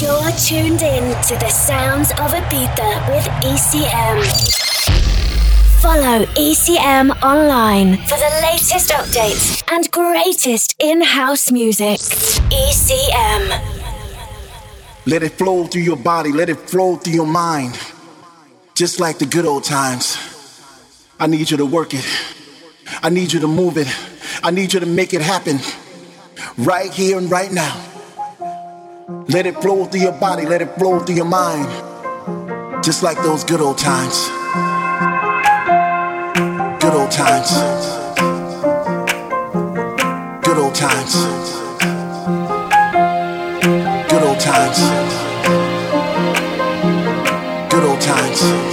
You're tuned in to the sounds of Ibiza with ECM. Follow ECM online for the latest updates and greatest in house music. ECM. Let it flow through your body, let it flow through your mind. Just like the good old times. I need you to work it. I need you to move it. I need you to make it happen right here and right now. Let it flow through your body, let it flow through your mind. Just like those good old times. Good old times. Good old times. Good old times. Good old times.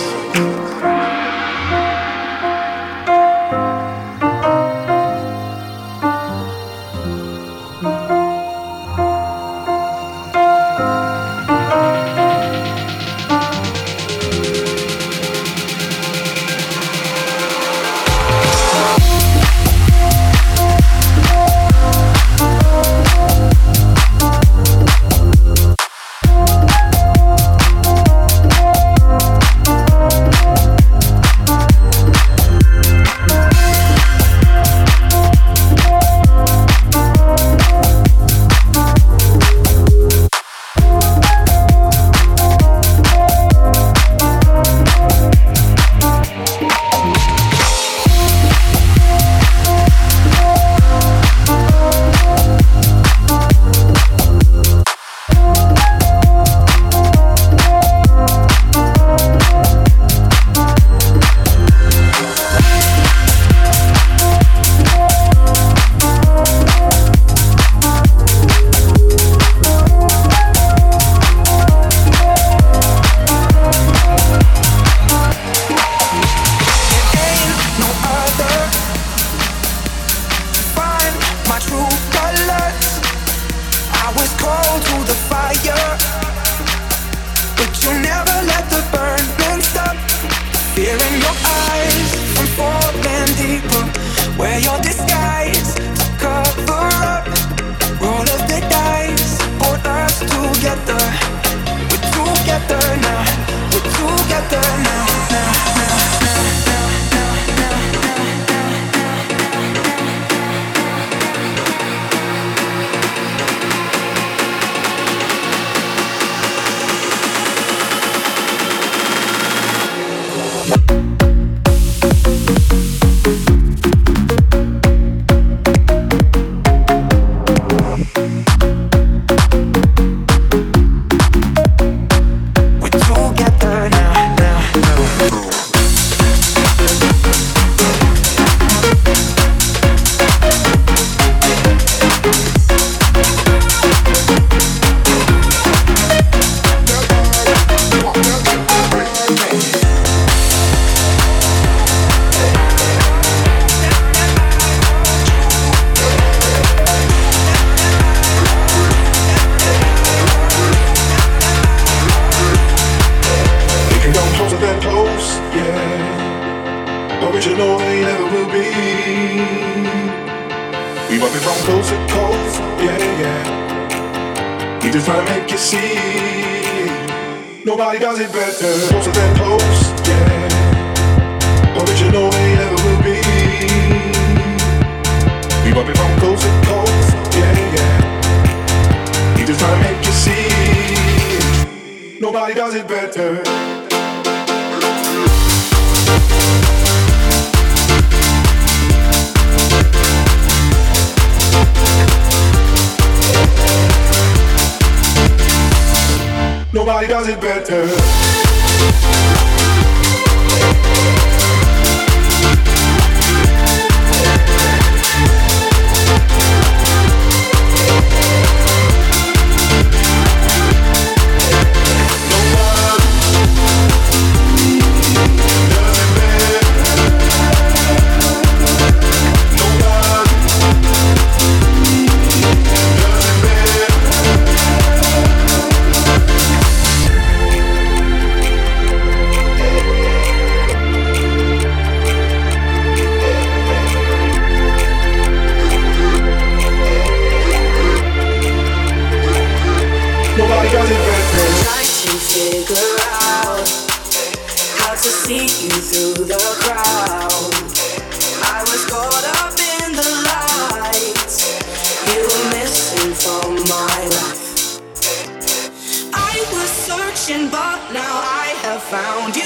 Nobody does it better. Closer than close, yeah. Original they ever will be. We bump it from close to close, yeah, yeah. We just trying to make you see. Nobody does it better. Nobody does it better.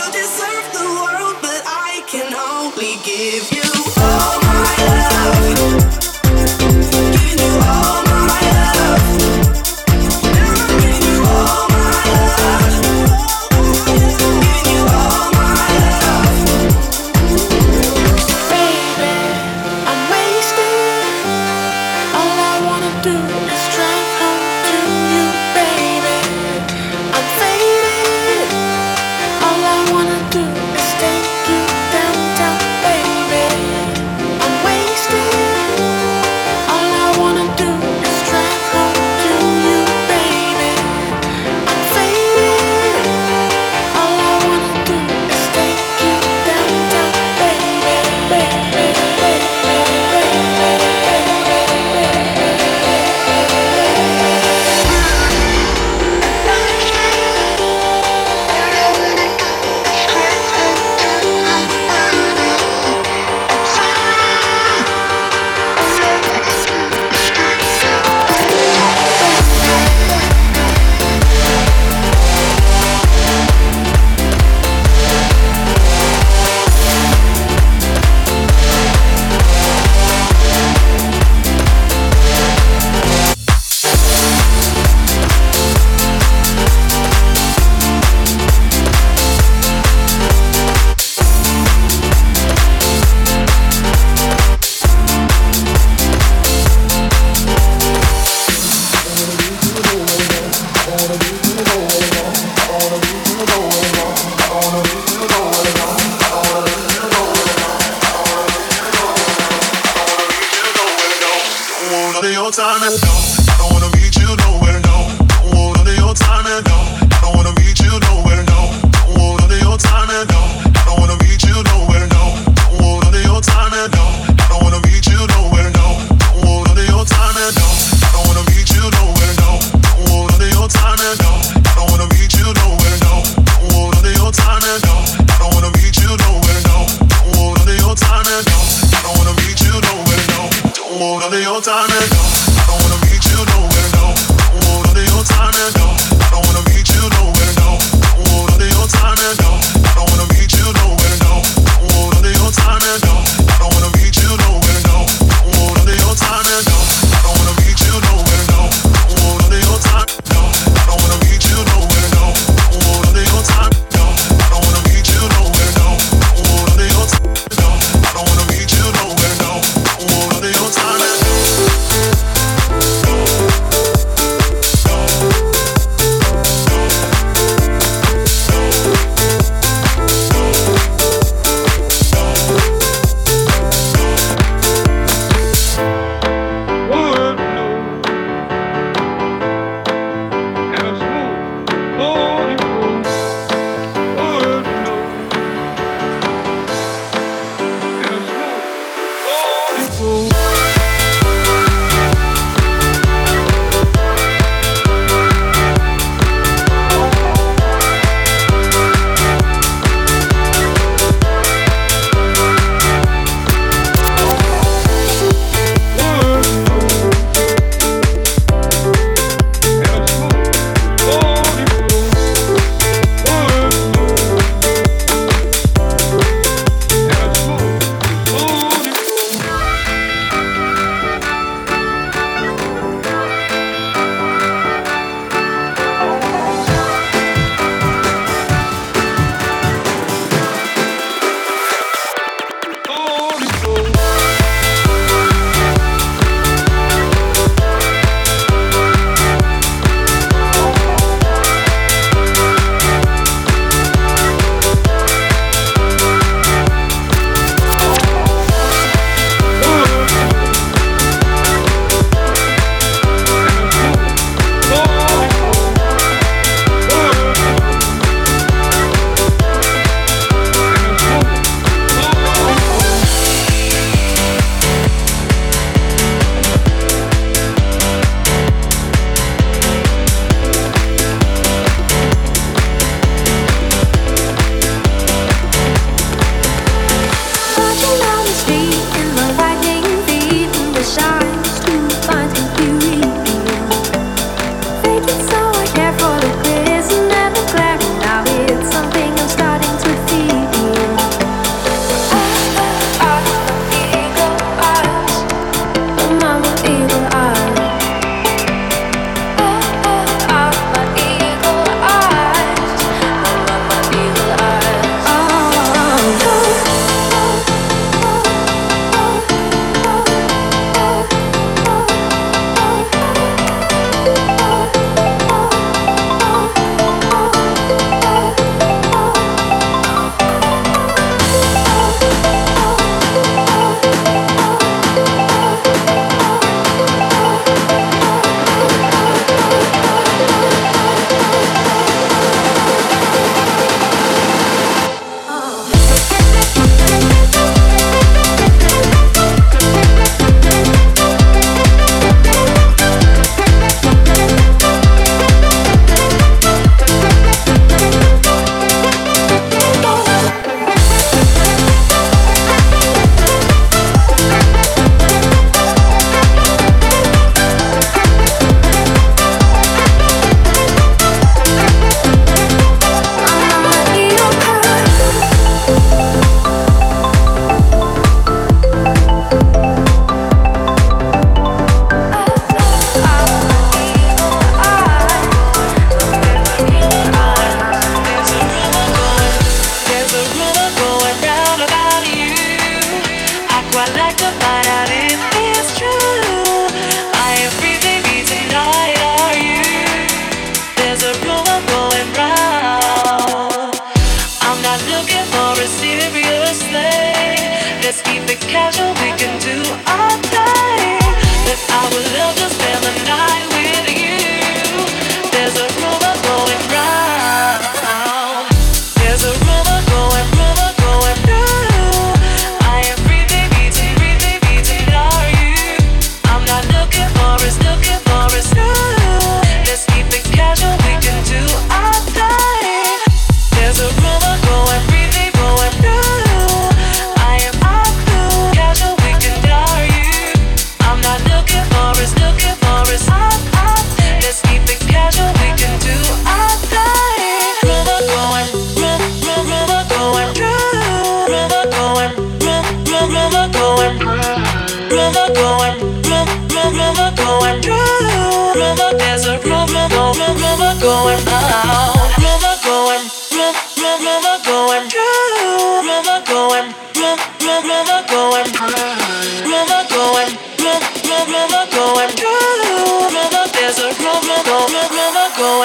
You. Deserve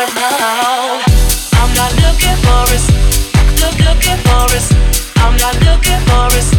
I'm not looking for us. Look, looking for us. I'm not looking for us.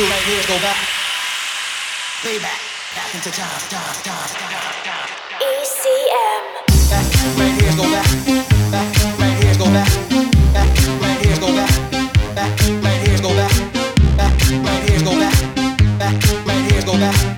do right here is go back, way back, back into time, time, time, time. ECM. Back right here is go back, back, back. Right here is go back, back right here is go back, back right here is go back.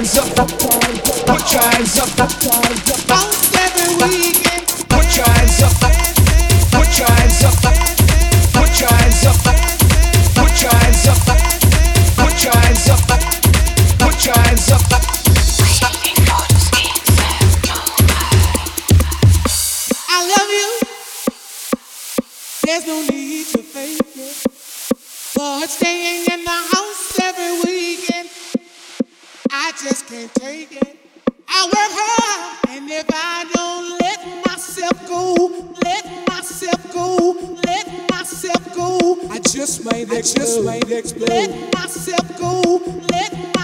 hands up. explode. Let myself go. Let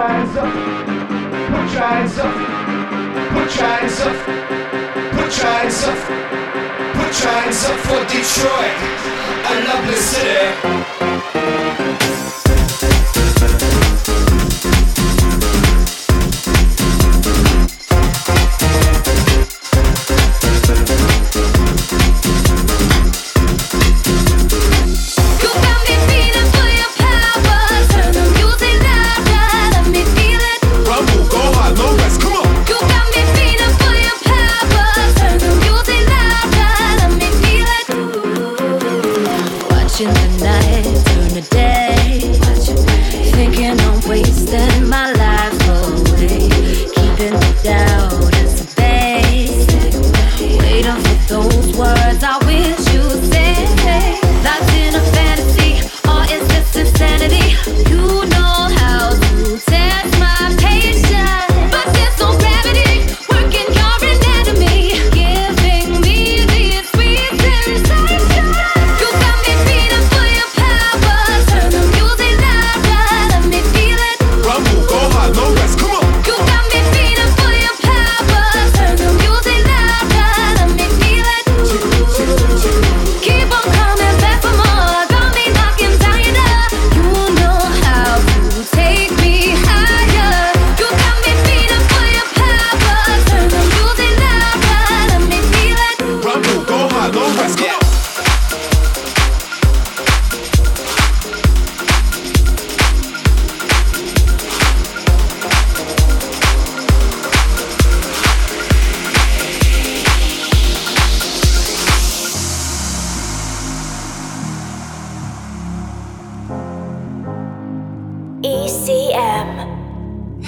Put your hands up. Put your hands up. Put your hands up. Put your hands up for Detroit, a lovely city.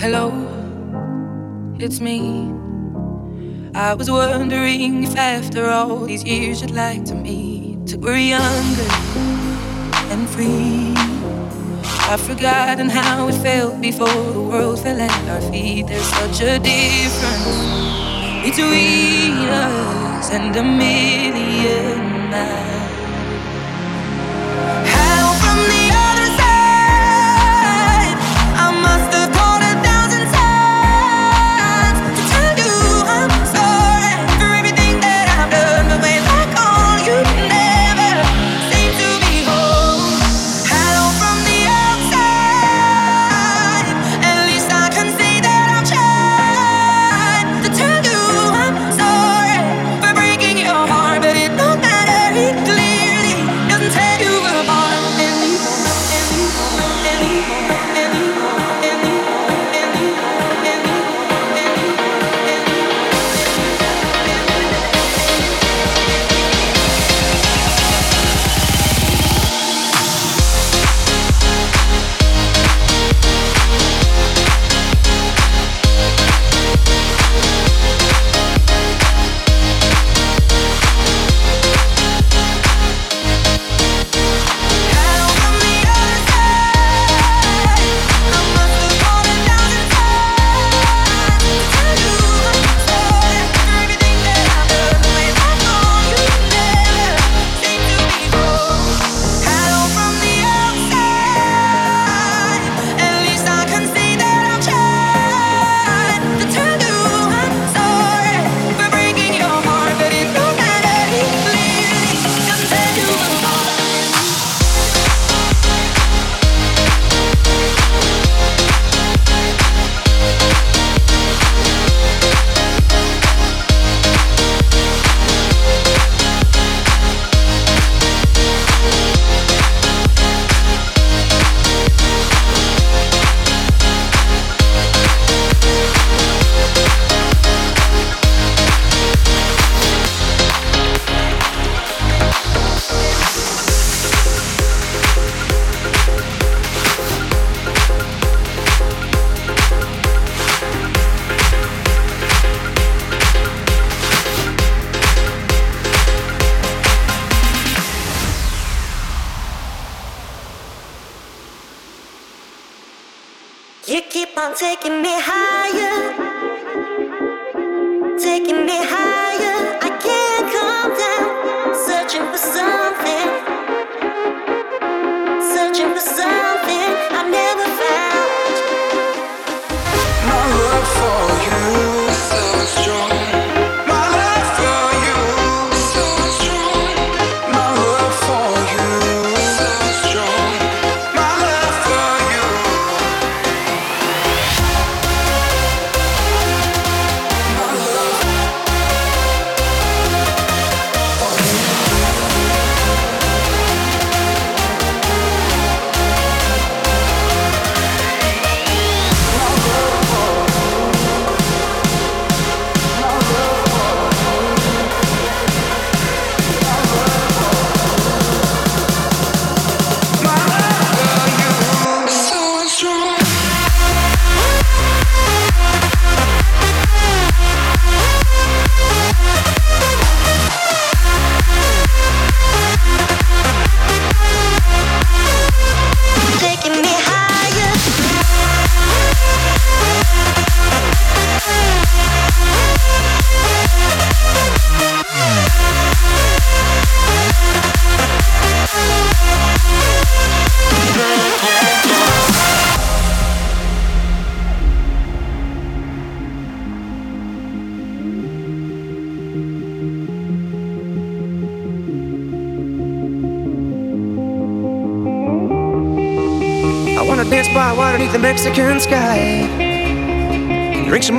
Hello, it's me. I was wondering if after all these years you'd like to meet. We're younger and free. I've forgotten how it felt before the world fell at our feet. There's such a difference between us and a million miles.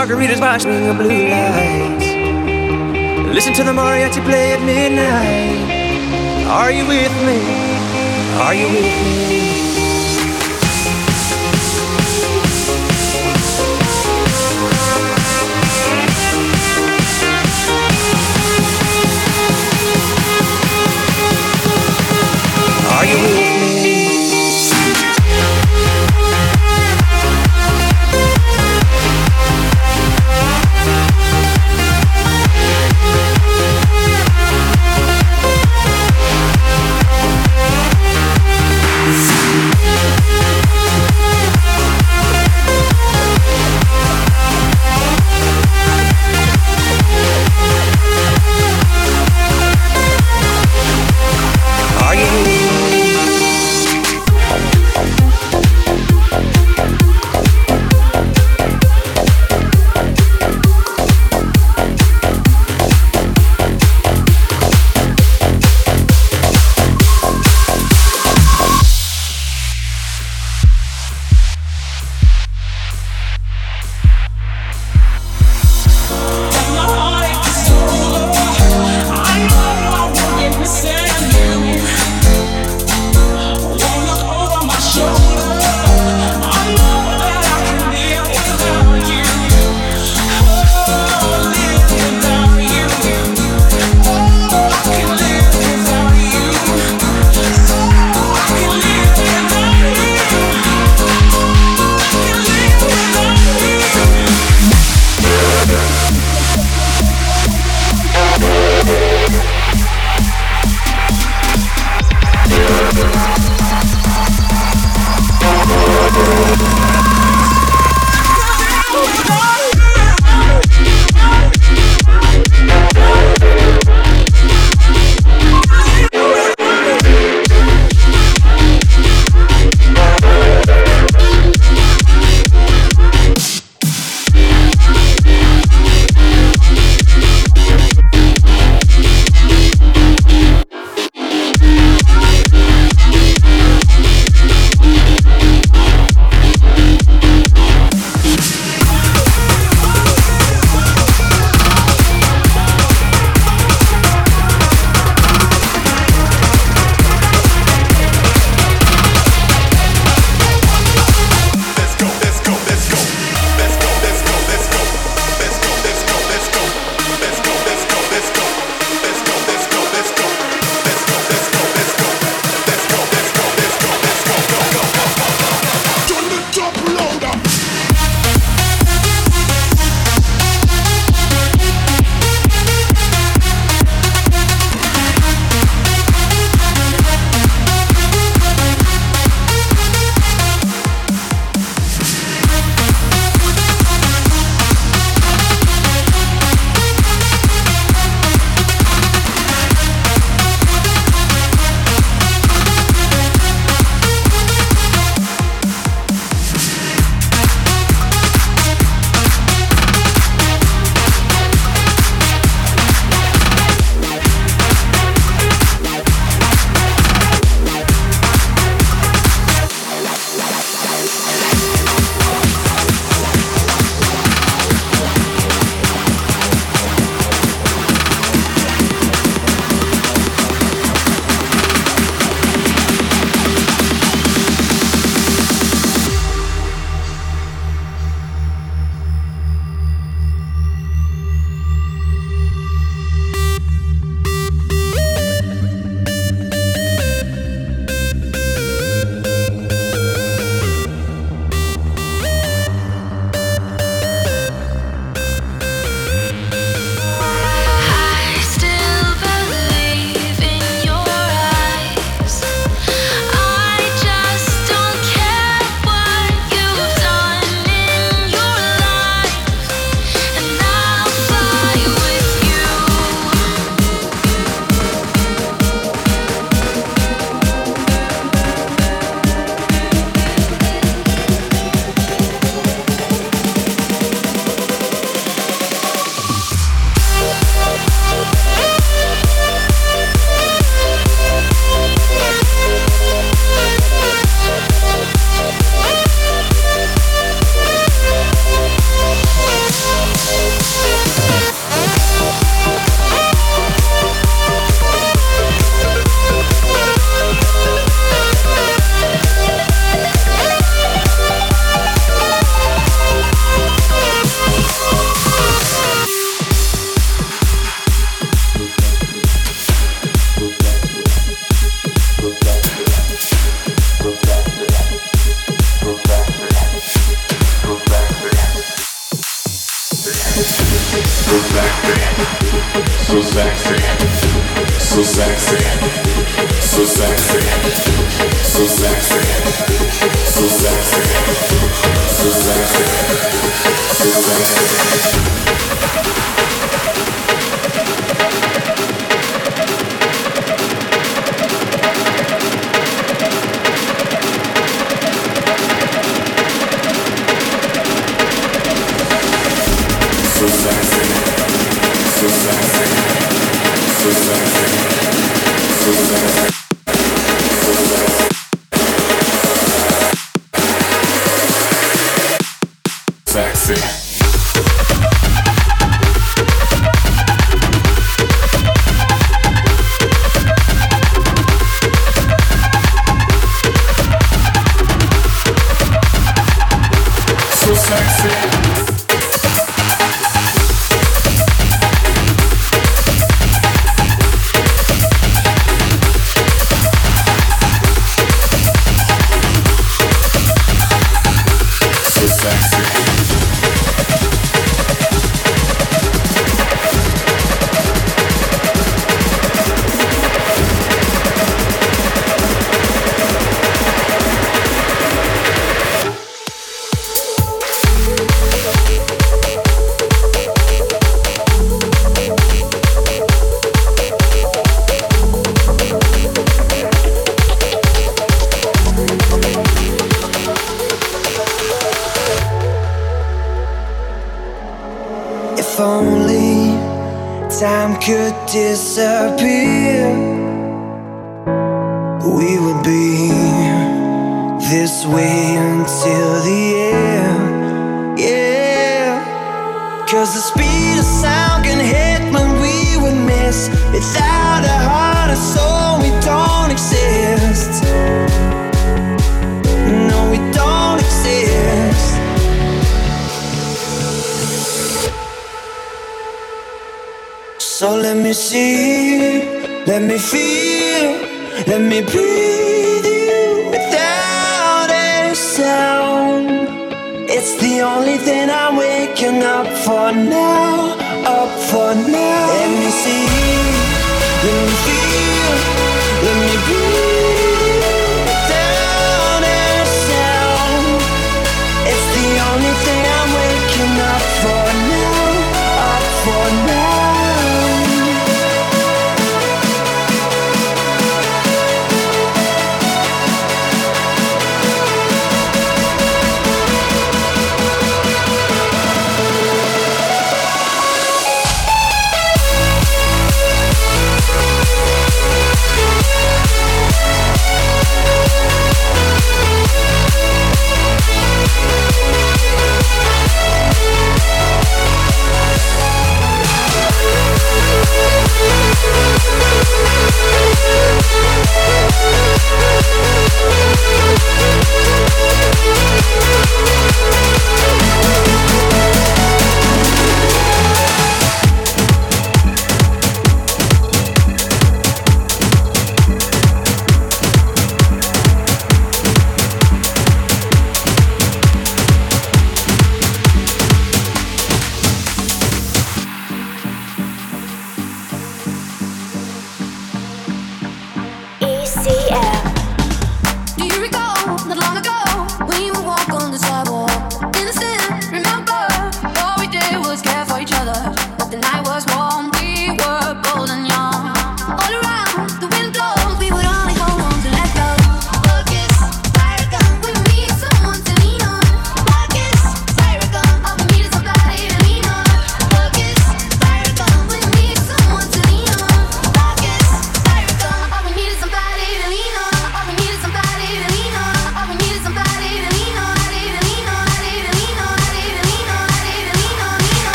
Margaritas swing of blue lights. Listen to the mariachi play at midnight. Are you with me? Are you with me?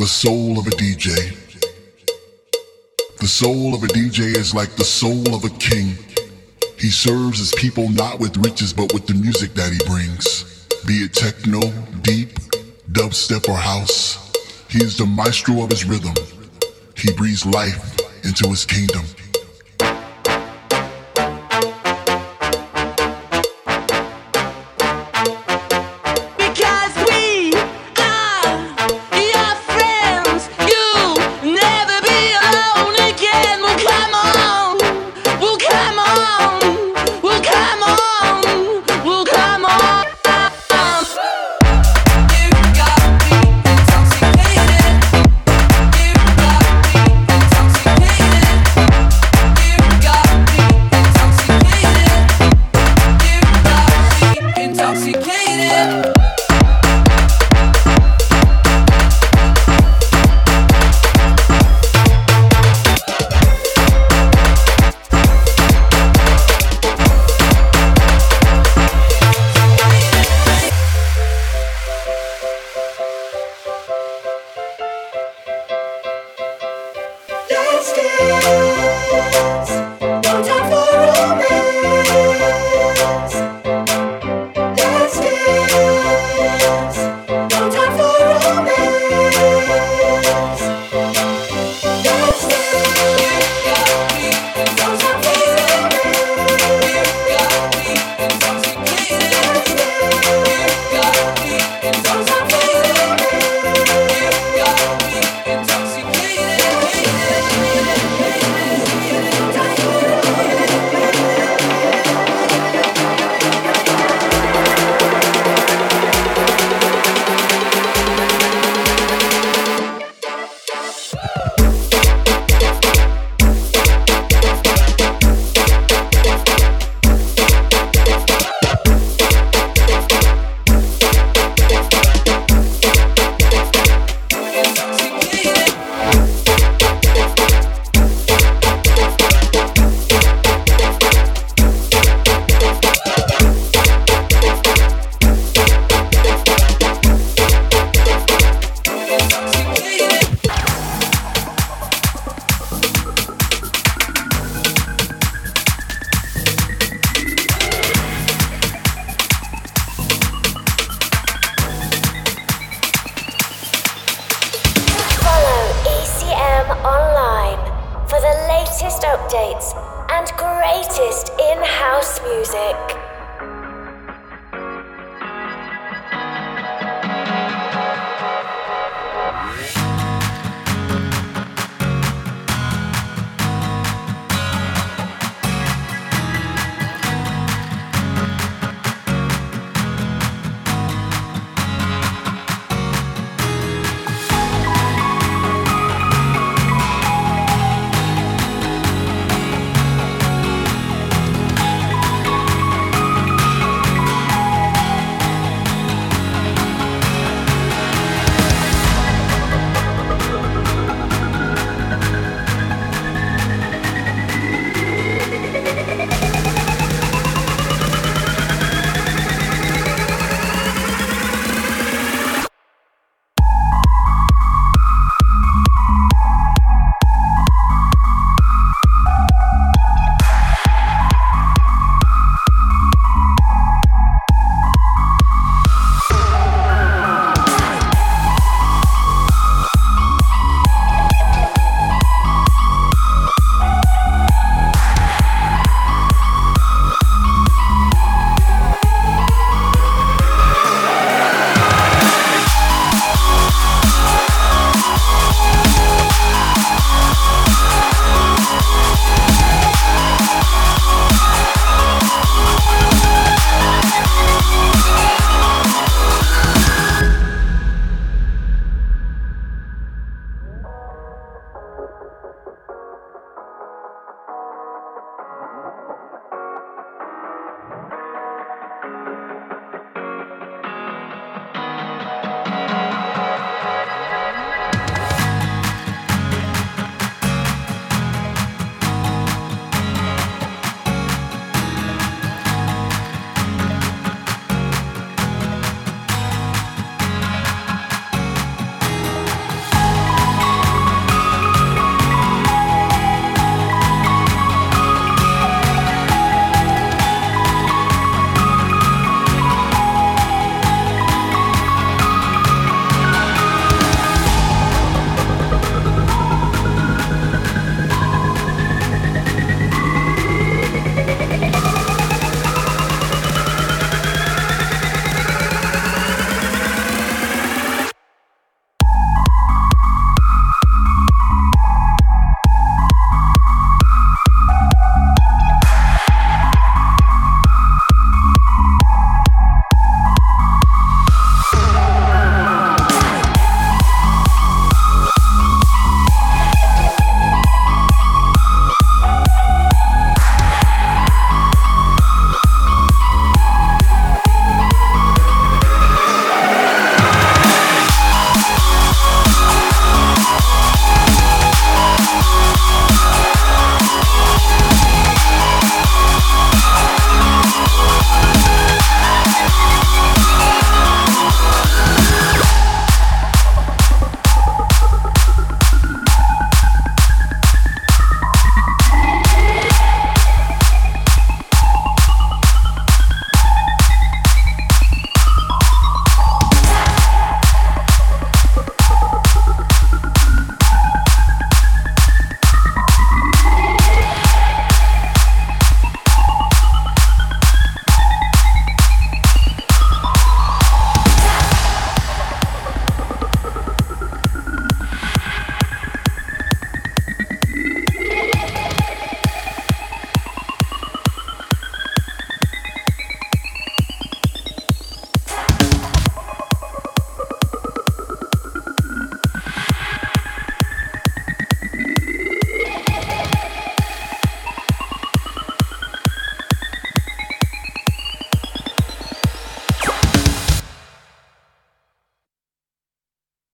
The soul of a DJ. The soul of a DJ is like the soul of a king. He serves his people not with riches but with the music that he brings. Be it techno, deep, dubstep, or house. He is the maestro of his rhythm. He breathes life into his kingdom.